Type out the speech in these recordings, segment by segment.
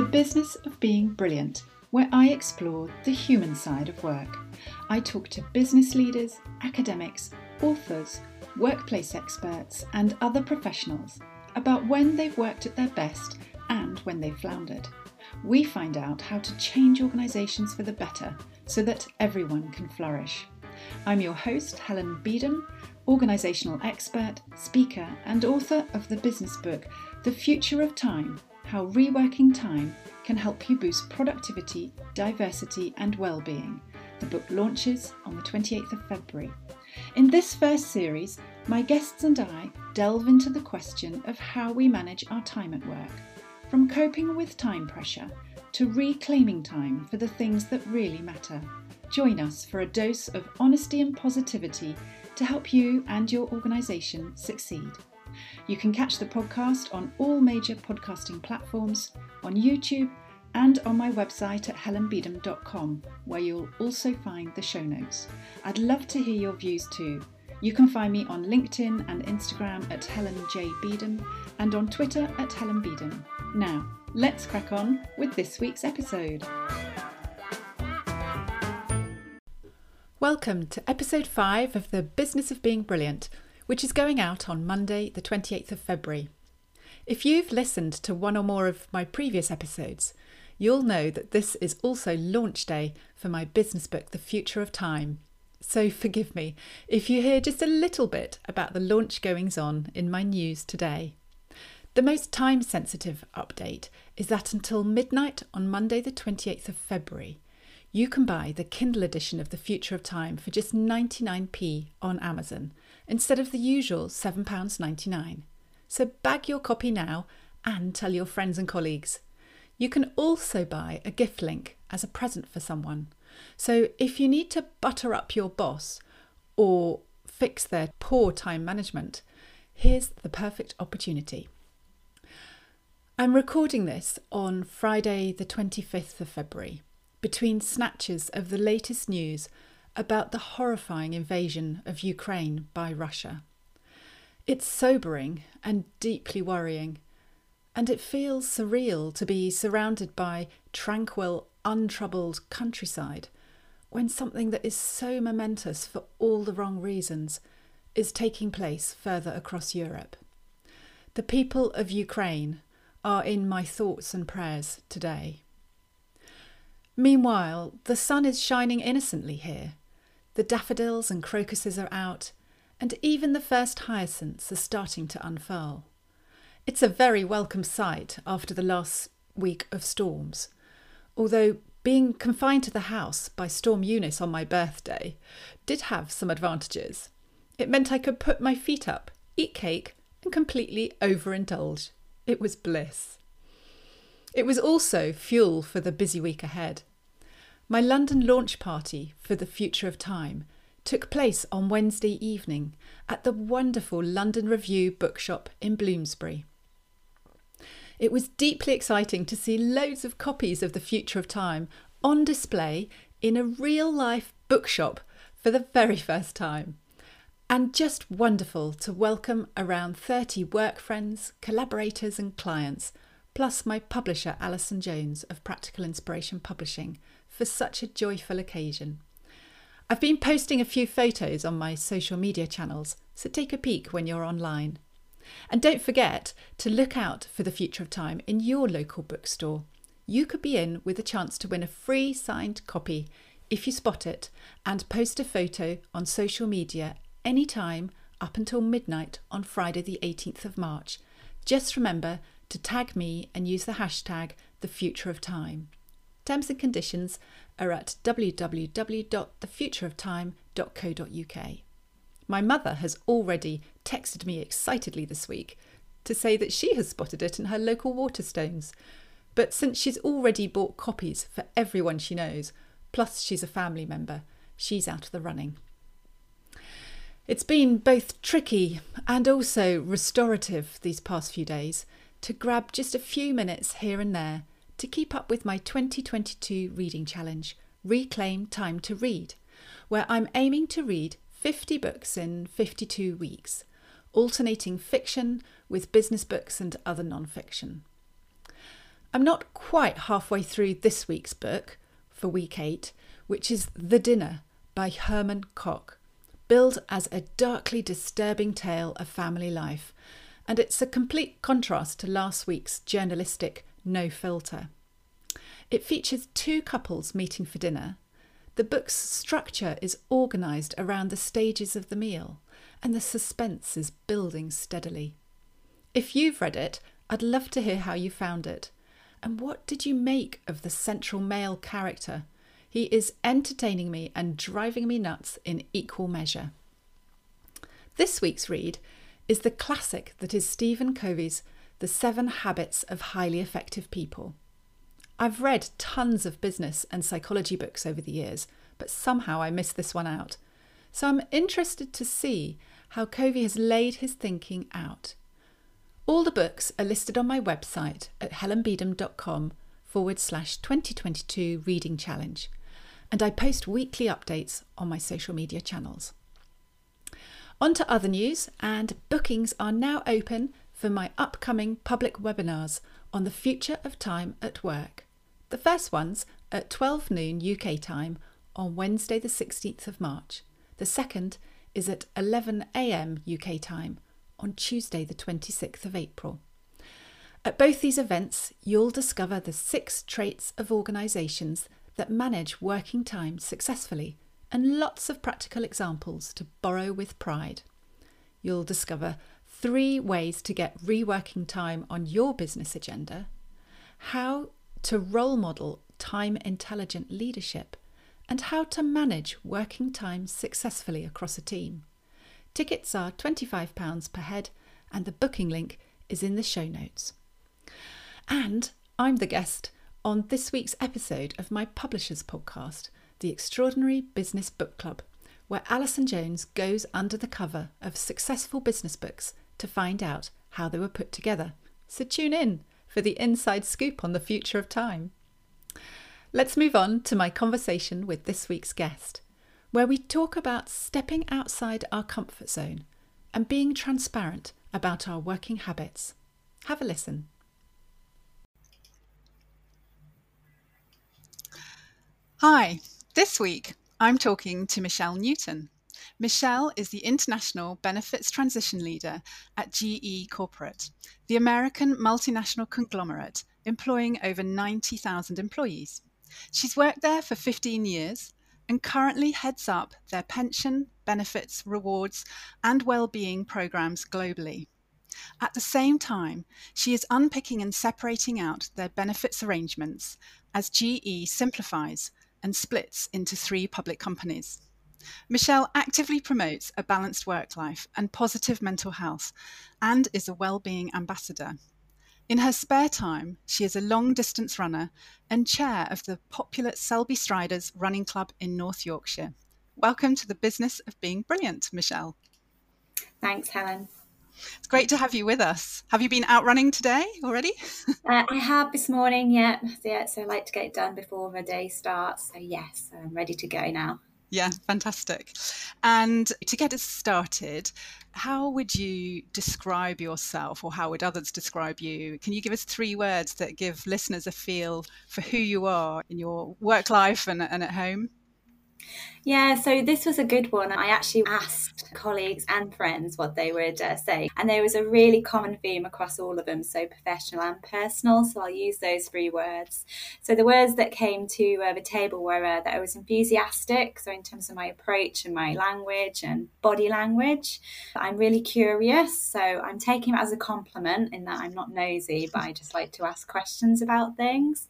The Business of Being Brilliant, where I explore the human side of work. I talk to business leaders, academics, authors, workplace experts, and other professionals about when they've worked at their best and when they've floundered. We find out how to change organisations for the better so that everyone can flourish. I'm your host, Helen Beedham, organisational expert, speaker, and author of the business book, The Future of Time How Reworking Time Can Help You Boost Productivity, Diversity, and well-being. The book launches on the 28th of February. In this first series, my guests and I delve into the question of how we manage our time at work, from coping with time pressure to reclaiming time for the things that really matter. Join us for a dose of honesty and positivity to help you and your organisation succeed. You can catch the podcast on all major podcasting platforms, on YouTube, and on my website at helenbeedham.com, where you'll also find the show notes. I'd love to hear your views too. You can find me on LinkedIn and Instagram at Helen J. Beedham and on Twitter at Helen Beedham. Now, let's crack on with this week's episode. Welcome to episode 5 of The Business of Being Brilliant, which is going out on Monday, the 28th of February. If you've listened to one or more of my previous episodes, you'll know that this is also launch day for my business book, The Future of Time. So forgive me if you hear just a little bit about the launch goings on in my news today. The most time sensitive update is that until midnight on Monday, the 28th of February, you can buy the Kindle edition of The Future of Time for just 99p on Amazon instead of the usual £7.99. So bag your copy now and tell your friends and colleagues. You can also buy a gift link as a present for someone. So if you need to butter up your boss or fix their poor time management, here's the perfect opportunity. I'm recording this on Friday, the 25th of February, between snatches of the latest news about the horrifying invasion of Ukraine by Russia. It's sobering and deeply worrying, and it feels surreal to be surrounded by tranquil, untroubled countryside when something that is so momentous for all the wrong reasons is taking place further across Europe. The people of Ukraine are in my thoughts and prayers today. Meanwhile, the sun is shining innocently here. The daffodils and crocuses are out, and even the first hyacinths are starting to unfurl. It's a very welcome sight after the last week of storms, although being confined to the house by Storm Eunice on my birthday did have some advantages. It meant I could put my feet up, eat cake, and completely overindulge. It was bliss. It was also fuel for the busy week ahead. My London launch party for the future of time took place on Wednesday evening at the wonderful London Review bookshop in Bloomsbury. It was deeply exciting to see loads of copies of The Future of Time on display in a real life bookshop for the very first time and just wonderful to welcome around 30 work friends, collaborators, and clients, plus my publisher Alison Jones of Practical Inspiration Publishing for such a joyful occasion. I've been posting a few photos on my social media channels, so take a peek when you're online. And don't forget to look out for the future of time in your local bookstore. You could be in with a chance to win a free signed copy if you spot it and post a photo on social media any time up until midnight on Friday, the 18th of March. Just remember to tag me and use the hashtag the future of time. Terms and conditions are at www.thefutureoftime.co.uk. My mother has already texted me excitedly this week to say that she has spotted it in her local Waterstones. But since she's already bought copies for everyone she knows, plus she's a family member, she's out of the running. It's been both tricky and also restorative these past few days to grab just a few minutes here and there to keep up with my 2022 reading challenge, Reclaim Time to Read, where I'm aiming to read 50 books in 52 weeks, alternating fiction with business books and other non fiction. I'm not quite halfway through this week's book for week eight, which is The Dinner by Herman Koch, billed as a darkly disturbing tale of family life, and it's a complete contrast to last week's journalistic No Filter. It features two couples meeting for dinner. The book's structure is organised around the stages of the meal, and the suspense is building steadily. If you've read it, I'd love to hear how you found it. And what did you make of the central male character? He is entertaining me and driving me nuts in equal measure. This week's read is the classic that is Stephen Covey's The Seven Habits of Highly Effective People. I've read tons of business and psychology books over the years, but somehow I missed this one out. So I'm interested to see how Covey has laid his thinking out. All the books are listed on my website at helenbeedham.com forward slash 2022 reading challenge, and I post weekly updates on my social media channels. On to other news, and bookings are now open for my upcoming public webinars on the future of time at work. The first one's at 12 noon UK time on Wednesday, the 16th of March. The second is at 11am UK time on Tuesday, the 26th of April. At both these events, you'll discover the six traits of organisations that manage working time successfully and lots of practical examples to borrow with pride. You'll discover three ways to get reworking time on your business agenda, how to role model time intelligent leadership, and how to manage working time successfully across a team. Tickets are £25 per head, and the booking link is in the show notes. And I'm the guest on this week's episode of my publisher's podcast, The Extraordinary Business Book Club, where Alison Jones goes under the cover of successful business books to find out how they were put together. So tune in for the inside scoop on the future of time. Let's move on to my conversation with this week's guest where we talk about stepping outside our comfort zone and being transparent about our working habits. Have a listen. Hi, this week I'm talking to Michelle Newton. Michelle is the International Benefits Transition Leader at GE Corporate, the American multinational conglomerate employing over 90,000 employees. She's worked there for 15 years and currently heads up their pension, benefits, rewards, and well-being programs globally. At the same time, she is unpicking and separating out their benefits arrangements as GE simplifies and splits into three public companies. Michelle actively promotes a balanced work life and positive mental health and is a well-being ambassador. In her spare time, she is a long distance runner and chair of the popular Selby Striders Running Club in North Yorkshire. Welcome to the business of being brilliant, Michelle. Thanks, Helen. It's great to have you with us. Have you been out running today already? uh, I have this morning, yeah. yeah. So I like to get it done before the day starts. So, yes, I'm ready to go now. Yeah, fantastic. And to get us started, how would you describe yourself or how would others describe you? Can you give us three words that give listeners a feel for who you are in your work life and, and at home? Yeah, so this was a good one. I actually asked colleagues and friends what they would uh, say, and there was a really common theme across all of them, so professional and personal. So I'll use those three words. So the words that came to uh, the table were uh, that I was enthusiastic, so in terms of my approach and my language and body language. I'm really curious, so I'm taking it as a compliment in that I'm not nosy, but I just like to ask questions about things,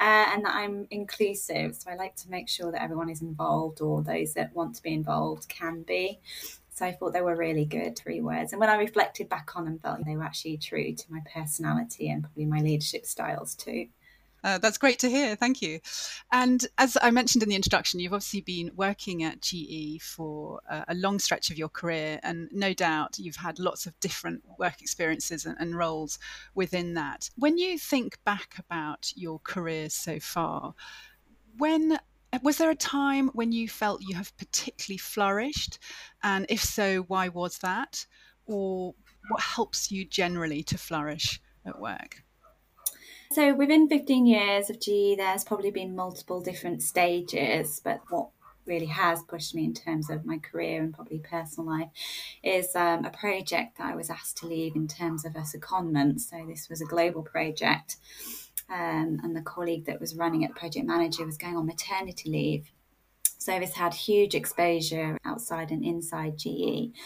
uh, and that I'm inclusive. So I like to make sure that everyone is involved or those that want to be involved can be. So I thought they were really good three words. And when I reflected back on them, felt they were actually true to my personality and probably my leadership styles too. Uh, that's great to hear. Thank you. And as I mentioned in the introduction, you've obviously been working at GE for a long stretch of your career, and no doubt you've had lots of different work experiences and, and roles within that. When you think back about your career so far, when was there a time when you felt you have particularly flourished? And if so, why was that? Or what helps you generally to flourish at work? So within 15 years of GE, there's probably been multiple different stages, but what really has pushed me in terms of my career and probably personal life is um, a project that I was asked to leave in terms of a secondment. So this was a global project. Um, and the colleague that was running it, project manager, was going on maternity leave. So this had huge exposure outside and inside GE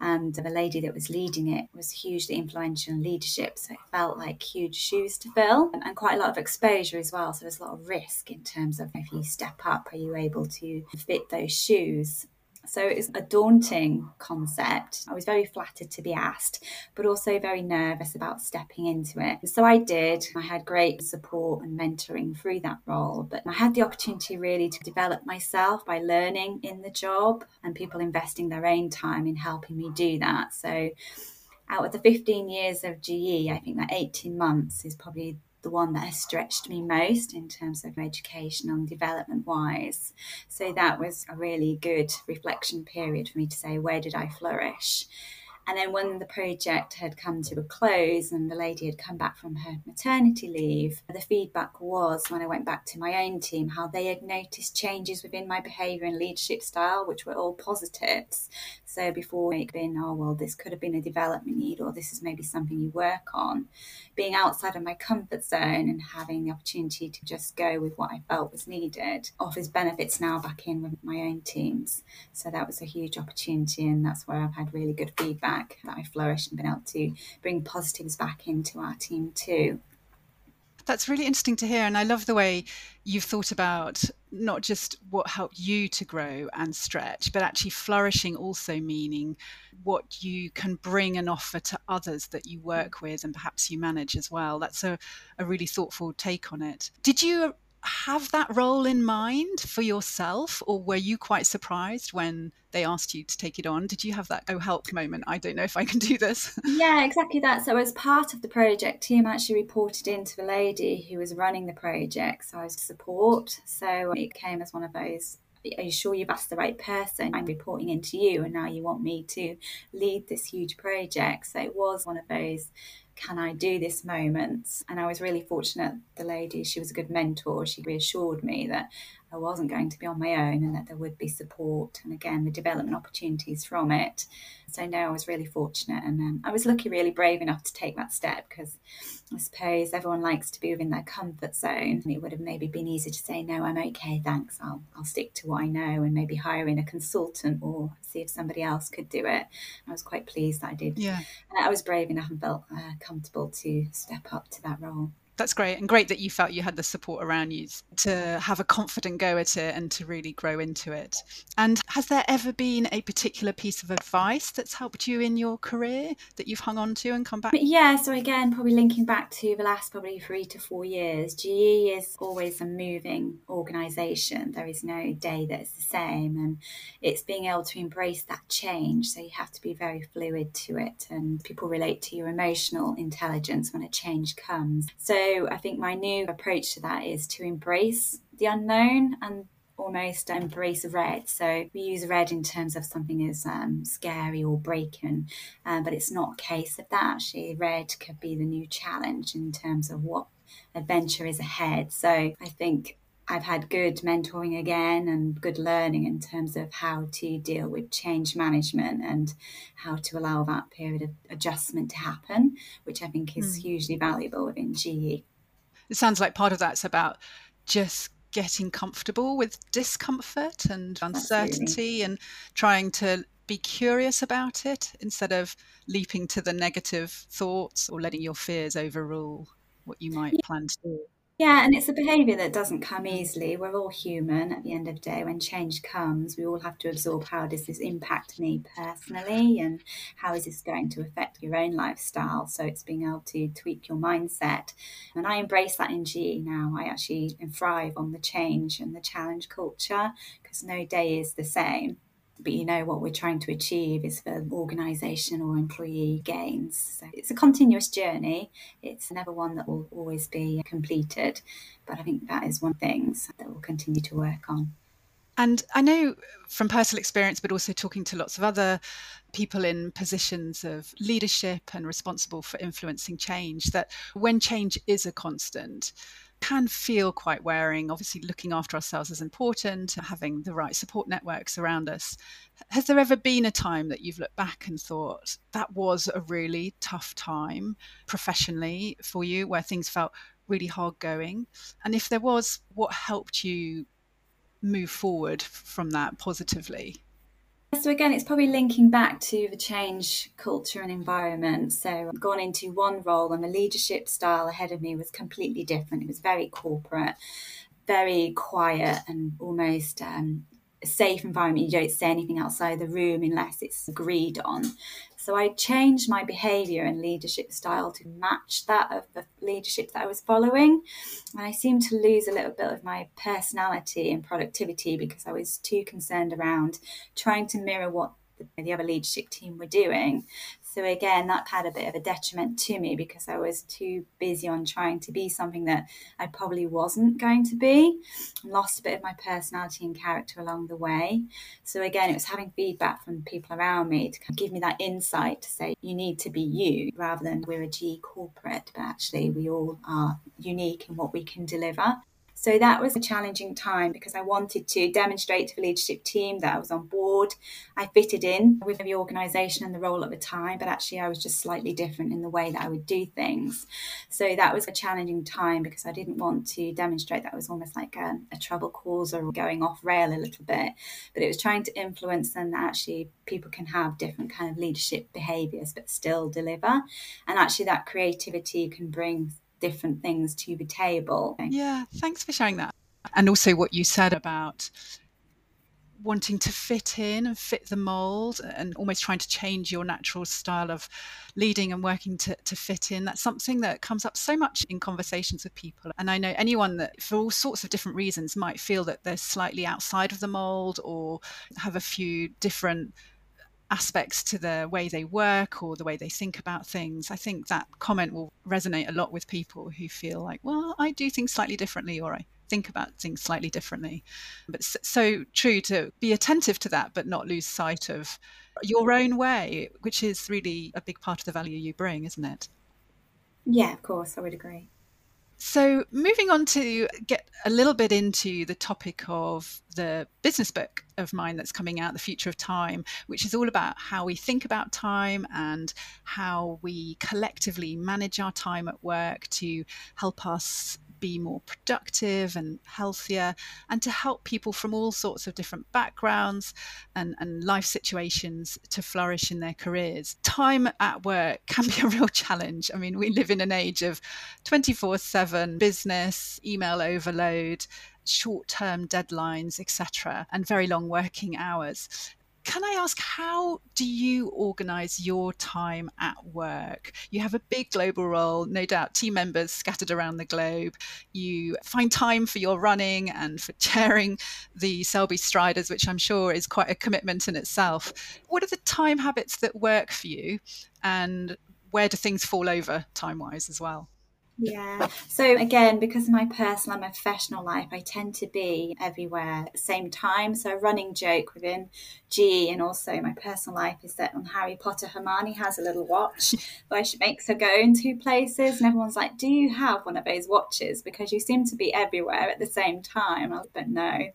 and the lady that was leading it was hugely influential in leadership. So it felt like huge shoes to fill and, quite a lot of exposure as well. So there's a lot of risk in terms of if you step up, are you able to fit those shoes? So it's a daunting concept. I was very flattered to be asked, but also very nervous about stepping into it. So I did. I had great support and mentoring through that role, but I had the opportunity really to develop myself by learning in the job and people investing their own time in helping me do that. So out of the 15 years of GE, I think that 18 months is probably the one that has stretched me most in terms of education and development wise. So that was a really good reflection period for me to say, where did I flourish? And then when the project had come to a close and the lady had come back from her maternity leave, the feedback was when I went back to my own team how they had noticed changes within my behaviour and leadership style, which were all positives. So before it had been, oh, well, this could have been a development need or this is maybe something you work on. Being outside of my comfort zone and having the opportunity to just go with what I felt was needed offers benefits now back in with my own teams. So that was a huge opportunity and that's where I've had really good feedback back that I flourished and been able to bring positives back into our team too. That's really interesting to hear. And I love the way you've thought about not just what helped you to grow and stretch, but actually flourishing also meaning what you can bring and offer to others that you work with and perhaps you manage as well. That's a, a really thoughtful take on it. Did you have that role in mind for yourself, or were you quite surprised when they asked you to take it on? Did you have that oh help moment? I don't know if I can do this. Yeah, exactly that. So, as part of the project, team actually reported into the lady who was running the project. So, I was support. So, it came as one of those are you sure you've asked the right person? I'm reporting into you, and now you want me to lead this huge project. So it was one of those can I do this moment? And I was really fortunate. The lady, she was a good mentor. She reassured me that I wasn't going to be on my own and that there would be support and again the development opportunities from it. So no, I was really fortunate and um, I was lucky, really brave enough to take that step because I suppose everyone likes to be within their comfort zone. It would have maybe been easy to say, no, I'm okay, thanks. I'll I'll stick to what I know and maybe hire in a consultant or see if somebody else could do it. I was quite pleased that I did. Yeah, and I was brave enough and felt uh, comfortable to step up to that role that's great and great that you felt you had the support around you to have a confident go at it and to really grow into it. And has there ever been a particular piece of advice that's helped you in your career that you've hung on to and come back? Yeah so again probably linking back to the last probably three to four years GE is always a moving organization. There is no day that's the same and it's being able to embrace that change. So you have to be very fluid to it and people relate to your emotional intelligence when a change comes. So I think my new approach to that is to embrace the unknown and almost embrace red. So we use red in terms of something is um, scary or breaking, um, but it's not a case of that. Actually, red could be the new challenge in terms of what adventure is ahead. So I think I've had good mentoring again and good learning in terms of how to deal with change management and how to allow that period of adjustment to happen, which I think is mm. hugely valuable within GE. It sounds like part of that's about just getting comfortable with discomfort and uncertainty Absolutely. and trying to be curious about it instead of leaping to the negative thoughts or letting your fears overrule what you might yeah. plan to do. Yeah, and it's a behaviour that doesn't come easily. We're all human at the end of the day. When change comes, we all have to absorb how does this impact me personally and how is this going to affect your own lifestyle. So it's being able to tweak your mindset. And I embrace that in GE now. I actually thrive on the change and the challenge culture because no day is the same but you know what we're trying to achieve is for organisation or employee gains. So it's a continuous journey. It's never one that will always be completed, but I think that is one thing that we'll continue to work on. And I know from personal experience, but also talking to lots of other people in positions of leadership and responsible for influencing change, that when change is a constant, can feel quite wearing. Obviously, looking after ourselves is important, having the right support networks around us. Has there ever been a time that you've looked back and thought that was a really tough time professionally for you, where things felt really hard going? And if there was, what helped you move forward from that positively? So again, it's probably linking back to the change culture and environment. So I've gone into one role and the leadership style ahead of me was completely different. It was very corporate, very quiet and almost um, a safe environment. You don't say anything outside the room unless it's agreed on. So I changed my behavior and leadership style to match that of the leadership that I was following. And I seemed to lose a little bit of my personality and productivity because I was too concerned around trying to mirror what the other leadership team were doing. So again, that had a bit of a detriment to me because I was too busy on trying to be something that I probably wasn't going to be. lost a bit of my personality and character along the way. So again, it was having feedback from people around me to give me that insight to say you need to be you rather than we're a GE corporate, but actually we all are unique in what we can deliver. So that was a challenging time because I wanted to demonstrate to the leadership team that I was on board. I fitted in with the organisation and the role at the time, but actually I was just slightly different in the way that I would do things. So that was a challenging time because I didn't want to demonstrate that I was almost like a, a trouble causer or going off rail a little bit, but it was trying to influence them that actually people can have different kind of leadership behaviours but still deliver. And actually that creativity can bring different things to the table. Yeah, thanks for sharing that. And also what you said about wanting to fit in and fit the mold and almost trying to change your natural style of leading and working to, to fit in. That's something that comes up so much in conversations with people. And I know anyone that, for all sorts of different reasons, might feel that they're slightly outside of the mold or have a few different aspects to the way they work or the way they think about things. I think that comment will resonate a lot with people who feel like, well, I do things slightly differently or I think about things slightly differently. But so true to be attentive to that, but not lose sight of your own way, which is really a big part of the value you bring, isn't it? Yeah, of course, I would agree. So, moving on to get a little bit into the topic of the business book of mine that's coming out, The Future of Time, which is all about how we think about time and how we collectively manage our time at work to help us be more productive and healthier, and to help people from all sorts of different backgrounds and, and life situations to flourish in their careers. Time at work can be a real challenge. I mean, we live in an age of 24 7 business, email overload short term deadlines, etc., and very long working hours. Can I ask, how do you organize your time at work? You have a big global role, no doubt, team members scattered around the globe. You find time for your running and for chairing the Selby Striders, which I'm sure is quite a commitment in itself. What are the time habits that work for you? And where do things fall over time wise as well? Yeah. So again, because of my personal and my professional life, I tend to be everywhere at the same time. So a running joke within GE and also my personal life is that on Harry Potter, Hermione has a little watch she makes her go in two places, and everyone's like, "Do you have one of those watches? Because you seem to be everywhere at the same time." I was, but no.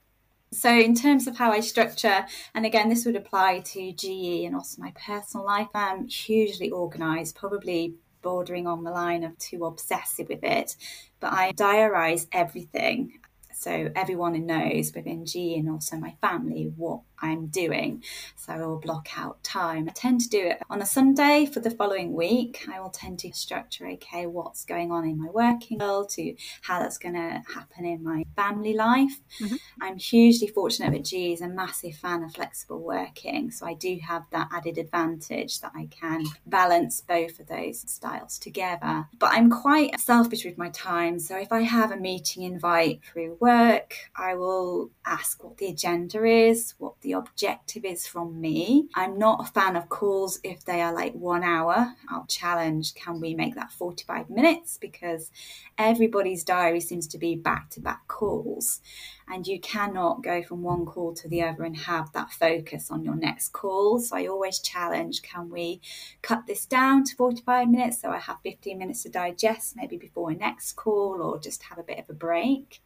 So, in terms of how I structure, and again, this would apply to GE and also my personal life, I'm hugely organized, probably bordering on the line of too obsessive with it. But I diarize everything so everyone knows within GE and also my family what I'm doing. So I will block out time. I tend to do it on a Sunday for the following week. I will tend to structure, okay, what's going on in my working world to how that's going to happen in my family life. Mm-hmm. I'm hugely fortunate that GE is a massive fan of flexible working. So I do have that added advantage that I can balance both of those styles together. But I'm quite selfish with my time. So if I have a meeting invite through work, work, I will ask what the agenda is, what the objective is from me. I'm not a fan of calls if they are like one hour. I'll challenge can we make that 45 minutes because everybody's diary seems to be back to back calls and you cannot go from one call to the other and have that focus on your next call. So I always challenge can we cut this down to 45 minutes so I have 15 minutes to digest maybe before a next call or just have a bit of a break.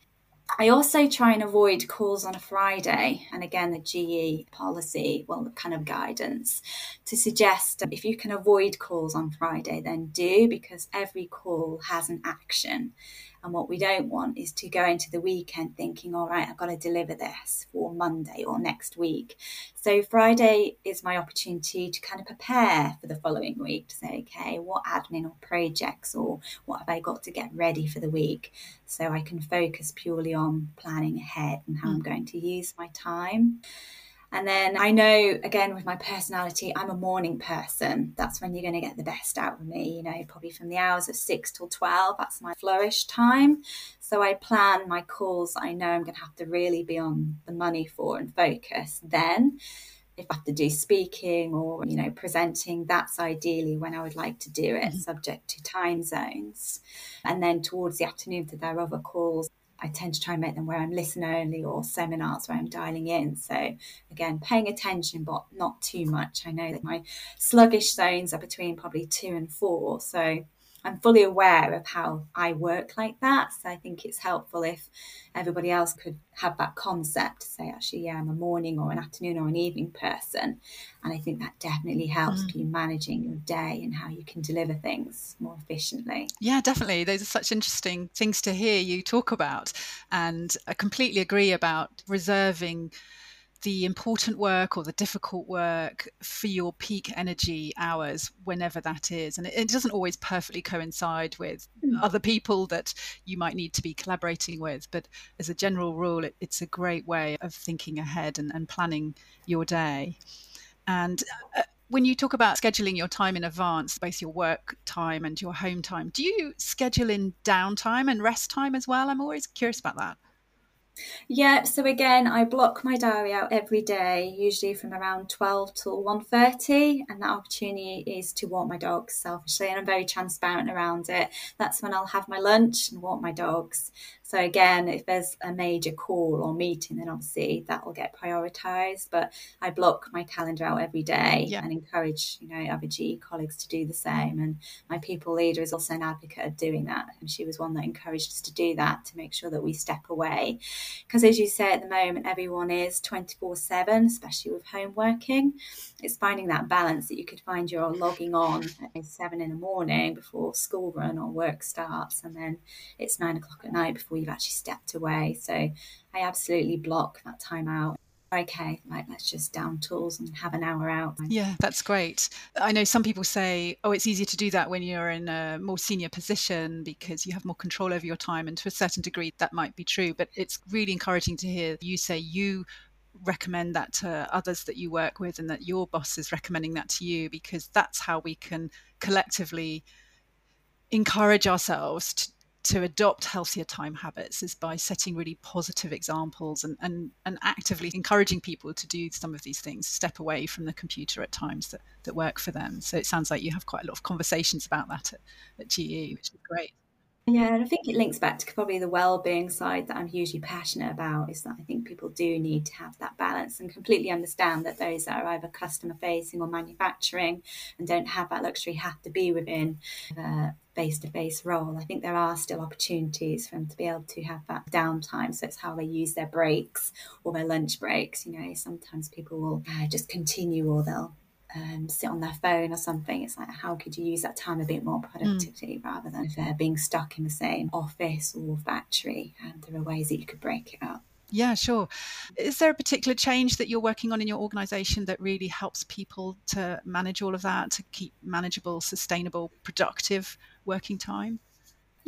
I also try and avoid calls on a Friday, and again, the GE policy, well, the kind of guidance to suggest if you can avoid calls on Friday, then do because every call has an action. And what we don't want is to go into the weekend thinking, all right, I've got to deliver this for Monday or next week. So Friday is my opportunity to kind of prepare for the following week to say, okay, what admin or projects or what have I got to get ready for the week? So I can focus purely on planning ahead and how mm. I'm going to use my time. And then I know, again, with my personality, I'm a morning person. That's when you're going to get the best out of me, you know, probably from the hours of six till 12. That's my flourish time. So I plan my calls I know I'm going to have to really be on the money for and focus then. If I have to do speaking or, you know, presenting, that's ideally when I would like to do it, mm-hmm. subject to time zones. And then towards the afternoon, there are other calls, I tend to try and make them where I'm listen only or seminars where I'm dialing in. So again, paying attention, but not too much. I know that my sluggish zones are between probably two and four. So I'm fully aware of how I work like that. So I think it's helpful if everybody else could have that concept to say, actually, yeah, I'm a morning or an afternoon or an evening person. And I think that definitely helps mm. you managing your day and how you can deliver things more efficiently. Yeah, definitely. Those are such interesting things to hear you talk about. And I completely agree about reserving the important work or the difficult work for your peak energy hours, whenever that is. And it, it doesn't always perfectly coincide with mm. other people that you might need to be collaborating with. But as a general rule, it, it's a great way of thinking ahead and, and planning your day. And uh, when you talk about scheduling your time in advance, both your work time and your home time, do you schedule in downtime and rest time as well? I'm always curious about that. Yeah, so again, I block my diary out every day, usually from around 12 till 1.30, and that opportunity is to walk my dogs selfishly, and I'm very transparent around it. That's when I'll have my lunch and walk my dogs. So again, if there's a major call or meeting, then obviously that will get prioritised. But I block my calendar out every day yeah. and encourage, you know, other GE colleagues to do the same. And my people leader is also an advocate of doing that. And she was one that encouraged us to do that to make sure that we step away. Because as you say at the moment, everyone is 24 7, especially with home working. It's finding that balance that you could find you're logging on at seven in the morning before school run or work starts. And then it's nine o'clock at night before you've actually stepped away. So I absolutely block that time out okay, like let's just down tools and have an hour out. Yeah, that's great. I know some people say, oh, it's easier to do that when you're in a more senior position because you have more control over your time. And to a certain degree, that might be true. But it's really encouraging to hear you say you recommend that to others that you work with and that your boss is recommending that to you because that's how we can collectively encourage ourselves to, to adopt healthier time habits is by setting really positive examples and, and, and actively encouraging people to do some of these things, step away from the computer at times that, that work for them. So it sounds like you have quite a lot of conversations about that at, at GE, which is great. Yeah, and I think it links back to probably the well-being side that I'm hugely passionate about. Is that I think people do need to have that balance and completely understand that those that are either customer-facing or manufacturing and don't have that luxury have to be within a face-to-face role. I think there are still opportunities for them to be able to have that downtime. So it's how they use their breaks or their lunch breaks. You know, sometimes people will uh, just continue or they'll um, sit on their phone or something. It's like, how could you use that time a bit more productively mm. rather than if they're being stuck in the same office or factory? And there are ways that you could break it up. Yeah, sure. Is there a particular change that you're working on in your organization that really helps people to manage all of that, to keep manageable, sustainable, productive working time?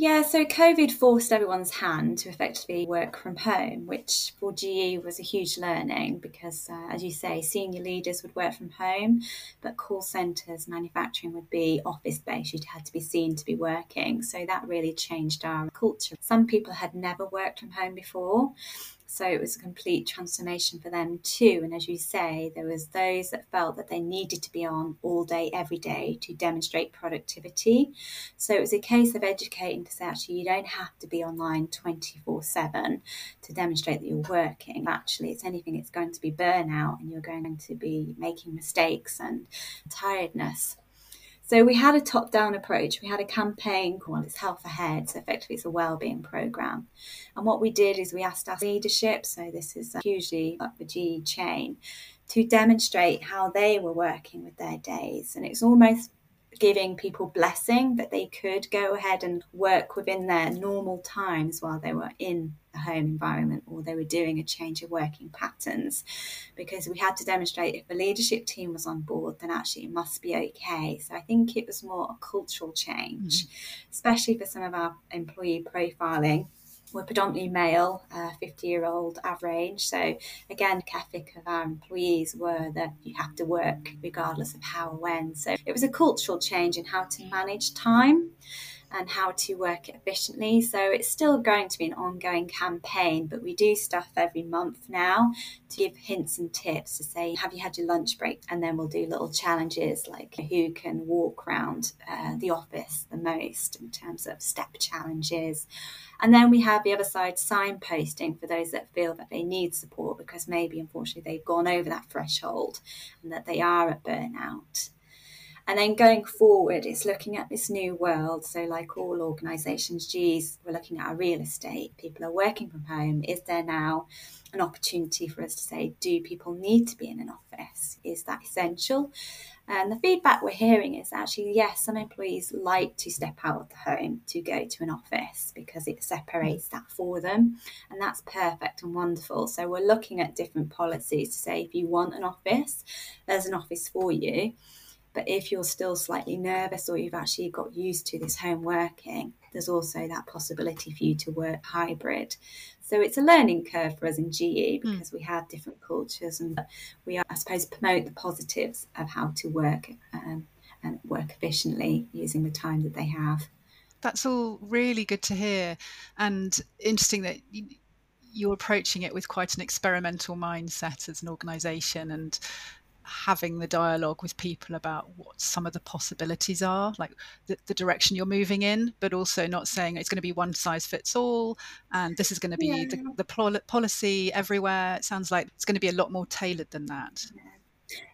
Yeah, so COVID forced everyone's hand to effectively work from home, which for GE was a huge learning because, uh, as you say, senior leaders would work from home, but call centres, manufacturing would be office based. You'd had to be seen to be working. So that really changed our culture. Some people had never worked from home before. So it was a complete transformation for them too. And as you say, there was those that felt that they needed to be on all day, every day to demonstrate productivity. So it was a case of educating to say actually you don't have to be online 24 7 to demonstrate that you're working. Actually, it's anything, it's going to be burnout and you're going to be making mistakes and tiredness. So we had a top down approach. We had a campaign called It's Health Ahead. So effectively, it's a well-being program. And what we did is we asked our leadership, so this is uh, hugely up the GE chain, to demonstrate how they were working with their days. And it's almost giving people blessing that they could go ahead and work within their normal times while they were in the home environment or they were doing a change of working patterns. Because we had to demonstrate if the leadership team was on board then actually it must be okay. So i think it was more a cultural change mm-hmm. especially for some of our employee profiling we're predominantly male, uh, 50 year old average. So, again, ethic of our employees were that you have to work regardless of how or when. So, it was a cultural change in how to manage time and how to work efficiently. So it's still going to be an ongoing campaign, but we do stuff every month now to give hints and tips to say, have you had your lunch break? And then we'll do little challenges like who can walk around uh, the office the most in terms of step challenges and then we have the other side signposting for those that feel that they need support because maybe unfortunately they've gone over that threshold and that they are at burnout. And then going forward, it's looking at this new world. So, like all organisations, geez, we're looking at our real estate. People are working from home. Is there now an opportunity for us to say, do people need to be in an office? Is that essential? And the feedback we're hearing is actually, yes, some employees like to step out of the home to go to an office because it separates that for them. And that's perfect and wonderful. So we're looking at different policies to say if you want an office, there's an office for you. But if you're still slightly nervous or you've actually got used to this home working, there's also that possibility for you to work hybrid. So it's a learning curve for us in GE hmm. because mm. we have different cultures and we, are, I suppose, promote the positives of how to work um, and work efficiently using the time that they have. That's all really good to hear and interesting that you're approaching it with quite an experimental mindset as an organisation and having the dialogue with people about what some of the possibilities are, like the, the, direction you're moving in, but also not saying it's going to be one size fits all and this is going to be yeah. the, the policy everywhere. It sounds like it's going to be a lot more tailored than that. Yeah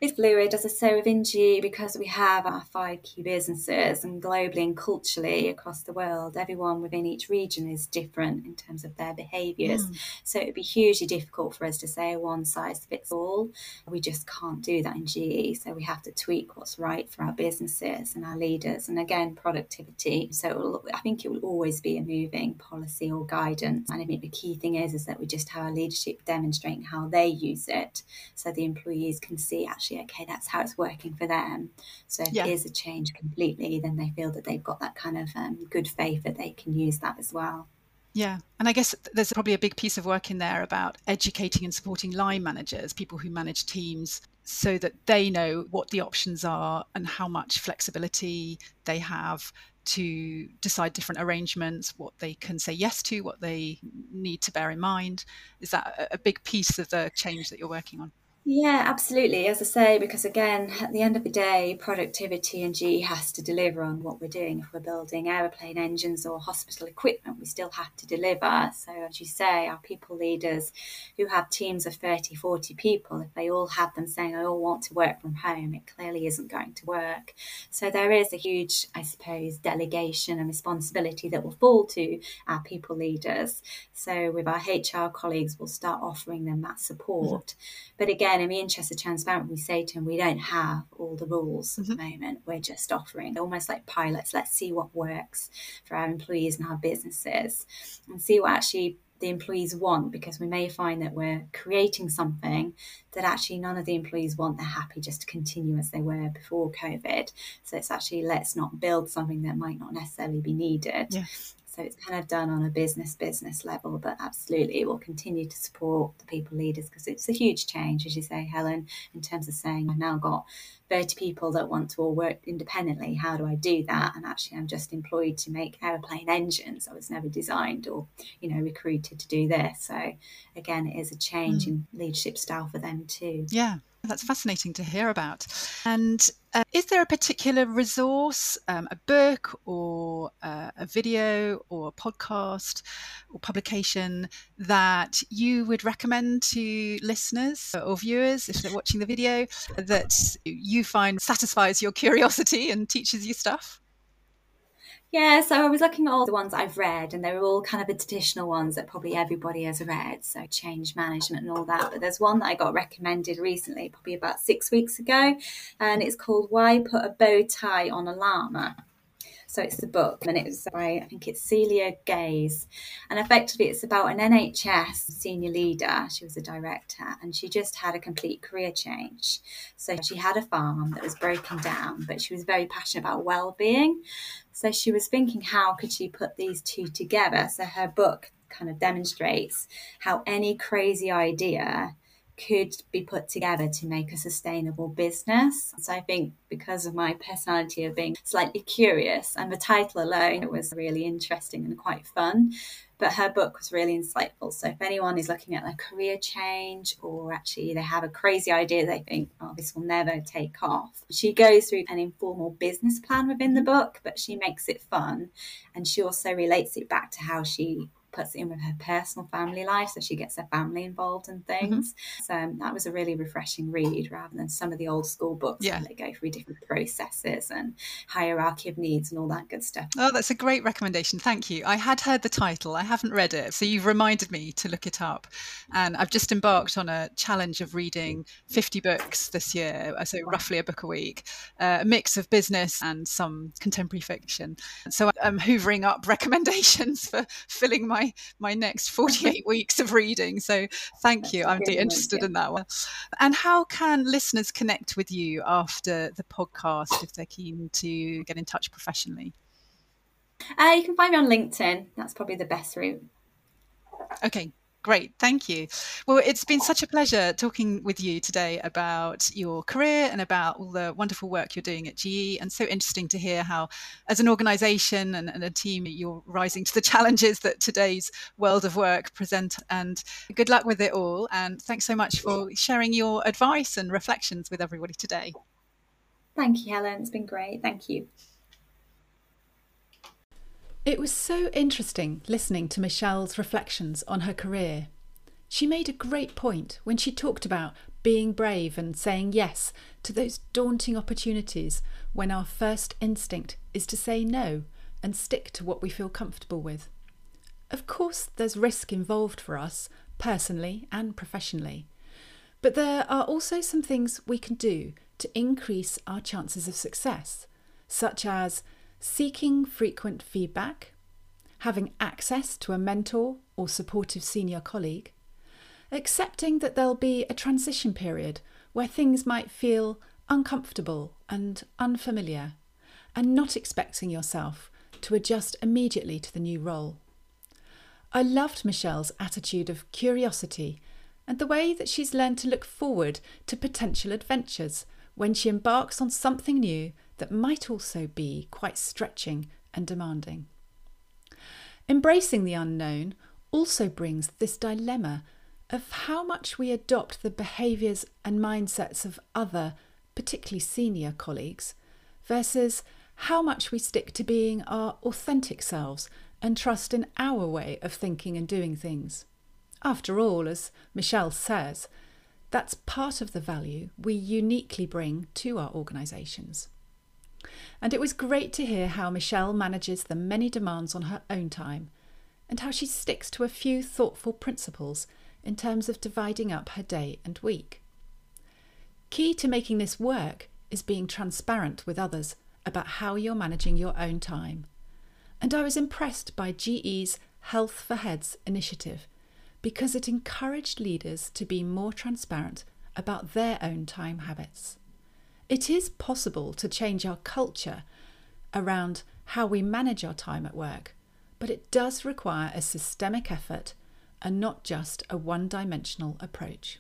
it's fluid, as I say, within GE, because we have our five key businesses and globally and culturally across the world, everyone within each region is different in terms of their behaviours. Mm. So it'd be hugely difficult for us to say one size fits all. We just can't do that in GE. So we have to tweak what's right for our businesses and our leaders. And again, productivity. So I think it will always be a moving policy or guidance. And I think the key thing is, is that we just have our leadership demonstrating how they use it so the employees can see actually, okay, that's how it's working for them. So if yeah. a change completely, then they feel that they've got that kind of um, good faith that they can use that as well. Yeah, and I guess there's probably a big piece of work in there about educating and supporting line managers, people who manage teams, so that they know what the options are and how much flexibility they have to decide different arrangements, what they can say yes to, what they need to bear in mind. Is that a big piece of the change that you're working on? Yeah, absolutely. As I say, because again, at the end of the day, productivity and GE has to deliver on what we're doing. If we're building aeroplane engines or hospital equipment, we still have to deliver. So, as you say, our people leaders who have teams of 30, 40 people, if they all have them saying, I all want to work from home, it clearly isn't going to work. So, there is a huge, I suppose, delegation and responsibility that will fall to our people leaders. So, with our HR colleagues, we'll start offering them that support. But again, again, in the interest of transparent, we say to them, we don't have all the rules mm-hmm. at the mm-hmm. moment. We're just offering almost like pilots. Let's see what works for our employees and our businesses and see what actually the employees want because we may find that we're creating something that actually none of the employees want. They're happy just to continue as they were before COVID. So it's actually let's not build something that might not necessarily be needed. So it's kind of done on a business business level, but absolutely it will continue to support the people leaders because it's a huge change, as you say, Helen, in terms of saying I've now got 30 people that want to all work independently. How do I do that? And actually, I'm just employed to make aeroplane engines. I was never designed or, you know, recruited to do this. So again, it is a change mm. in leadership style for them too. Yeah. That's fascinating to hear about. And uh, is there a particular resource, um, a book or uh, a video or a podcast or publication that you would recommend to listeners or viewers if they're watching the video that you find satisfies your curiosity and teaches you stuff? Yeah, so I was looking at all the ones I've read, and they were all kind of the traditional ones that probably everybody has read, so change management and all that. But there's one that I got recommended recently, probably about six weeks ago, and it's called Why Put a Bow Tie on a Llama. So it's the book, and it's by I think it's Celia Gaze, and effectively it's about an NHS senior leader. She was a director, and she just had a complete career change. So she had a farm that was broken down, but she was very passionate about well-being. So she was thinking, how could she put these two together? So her book kind of demonstrates how any crazy idea could be put together to make a sustainable business. So I think because of my personality of being slightly curious and the title alone it was really interesting and quite fun. But her book was really insightful. So if anyone is looking at a career change or actually they have a crazy idea they think, oh, this will never take off, she goes through an informal business plan within the book, but she makes it fun. And she also relates it back to how she puts it in with her personal family life, so she gets her family involved in mm-hmm. things. Mm-hmm. So um, that was a really refreshing read rather than some of the old school books yeah. they go through different processes and hierarchy of needs and all that good stuff. Oh, that's a great recommendation. Thank you. I had heard the title, I haven't read it, so you've reminded me to look it up. And I've just embarked on a challenge of reading 50 books this year, uh, so roughly a book a week, uh, a mix of business and some contemporary fiction. So I'm hoovering up recommendations for filling my my next 48 weeks of reading. So thank That's you. I'm interested in that one. And how can listeners connect with you after the podcast if they're keen to get in touch professionally? Uh, you can find me on LinkedIn. That's probably the best route. Okay, Great, thank you. Well, it's been such a pleasure talking with you today about your career and about all the wonderful work you're doing at GE, and so interesting to hear how, as an organisation and, and, a team, you're rising to the challenges that today's world of work present. And good luck with it all. And thanks so much for sharing your advice and reflections with everybody today. Thank you, Helen. It's been great. Thank you. It was so interesting listening to Michelle's reflections on her career. She made a great point when she talked about being brave and saying yes to those daunting opportunities when our first instinct is to say no and stick to what we feel comfortable with. Of course, there's risk involved for us, personally and professionally. But there are also some things we can do to increase our chances of success, such as seeking frequent feedback, having access to a mentor or supportive senior colleague, accepting that there'll be a transition period where things might feel uncomfortable and unfamiliar, and not expecting yourself to adjust immediately to the new role. I loved Michelle's attitude of curiosity and the way that she's learned to look forward to potential adventures when she embarks on something new that might also be quite stretching and demanding. Embracing the unknown also brings this dilemma of how much we adopt the behaviours and mindsets of other, particularly senior colleagues, versus how much we stick to being our authentic selves and trust in our way of thinking and doing things. After all, as Michelle says, that's part of the value we uniquely bring to our organisations. And it was great to hear how Michelle manages the many demands on her own time and how she sticks to a few thoughtful principles in terms of dividing up her day and week. Key to making this work is being transparent with others about how you're managing your own time. And I was impressed by GE's Health for Heads initiative because it encouraged leaders to be more transparent about their own time habits. It is possible to change our culture around how we manage our time at work but it does require a systemic effort and not just a one dimensional approach.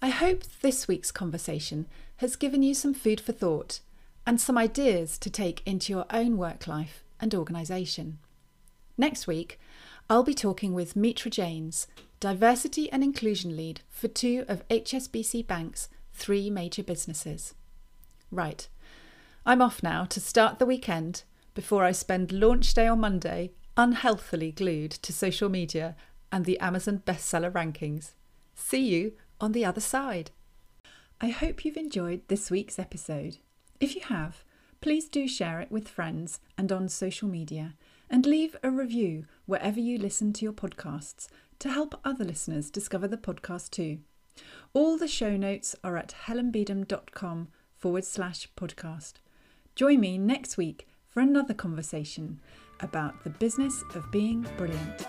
I hope this week's conversation has given you some food for thought and some ideas to take into your own work life and organisation. Next week, I'll be talking with Mitra Jains, Diversity and Inclusion Lead for two of HSBC Bank's three major businesses. Right, I'm off now to start the weekend before I spend launch day on Monday unhealthily glued to social media and the Amazon bestseller rankings. See you on the other side. I hope you've enjoyed this week's episode. If you have, please do share it with friends and on social media, and leave a review wherever you listen to your podcasts to help other listeners discover the podcast too. All the show notes are at helenbeedham.com forward slash podcast. Join me next week for another conversation about the business of being brilliant.